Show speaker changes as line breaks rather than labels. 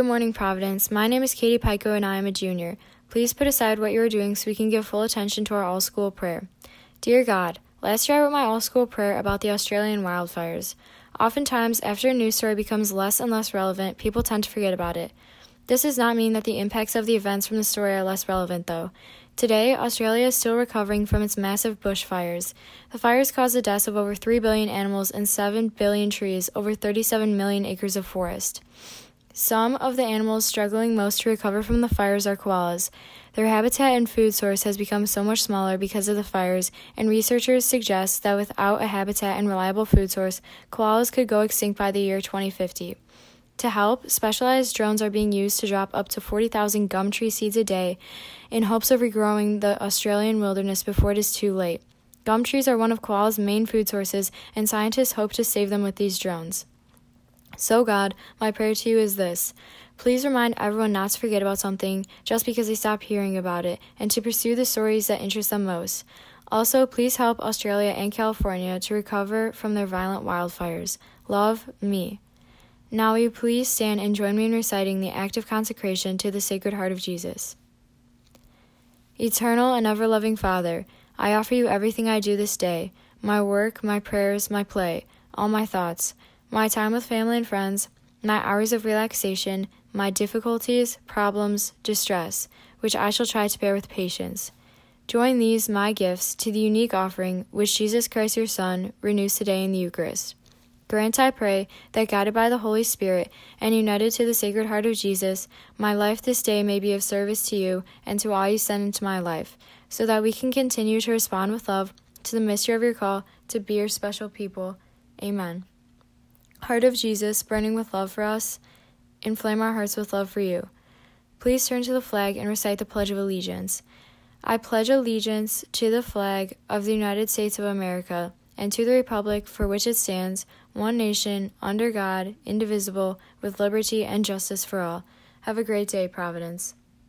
Good morning, Providence. My name is Katie Pico and I am a junior. Please put aside what you are doing so we can give full attention to our all school prayer. Dear God, last year I wrote my all school prayer about the Australian wildfires. Oftentimes, after a news story becomes less and less relevant, people tend to forget about it. This does not mean that the impacts of the events from the story are less relevant, though. Today, Australia is still recovering from its massive bushfires. The fires caused the deaths of over 3 billion animals and 7 billion trees, over 37 million acres of forest. Some of the animals struggling most to recover from the fires are koalas. Their habitat and food source has become so much smaller because of the fires, and researchers suggest that without a habitat and reliable food source, koalas could go extinct by the year 2050. To help, specialized drones are being used to drop up to 40,000 gum tree seeds a day in hopes of regrowing the Australian wilderness before it is too late. Gum trees are one of koalas' main food sources, and scientists hope to save them with these drones. So, God, my prayer to you is this. Please remind everyone not to forget about something just because they stop hearing about it and to pursue the stories that interest them most. Also, please help Australia and California to recover from their violent wildfires. Love me. Now, will you please stand and join me in reciting the act of consecration to the Sacred Heart of Jesus? Eternal and ever loving Father, I offer you everything I do this day my work, my prayers, my play, all my thoughts, my time with family and friends, my hours of relaxation, my difficulties, problems, distress, which I shall try to bear with patience. Join these, my gifts, to the unique offering which Jesus Christ your Son renews today in the Eucharist. Grant, I pray, that guided by the Holy Spirit and united to the Sacred Heart of Jesus, my life this day may be of service to you and to all you send into my life, so that we can continue to respond with love to the mystery of your call to be your special people. Amen. Heart of Jesus, burning with love for us, inflame our hearts with love for you. Please turn to the flag and recite the Pledge of Allegiance. I pledge allegiance to the flag of the United States of America and to the republic for which it stands, one nation, under God, indivisible, with liberty and justice for all. Have a great day, Providence.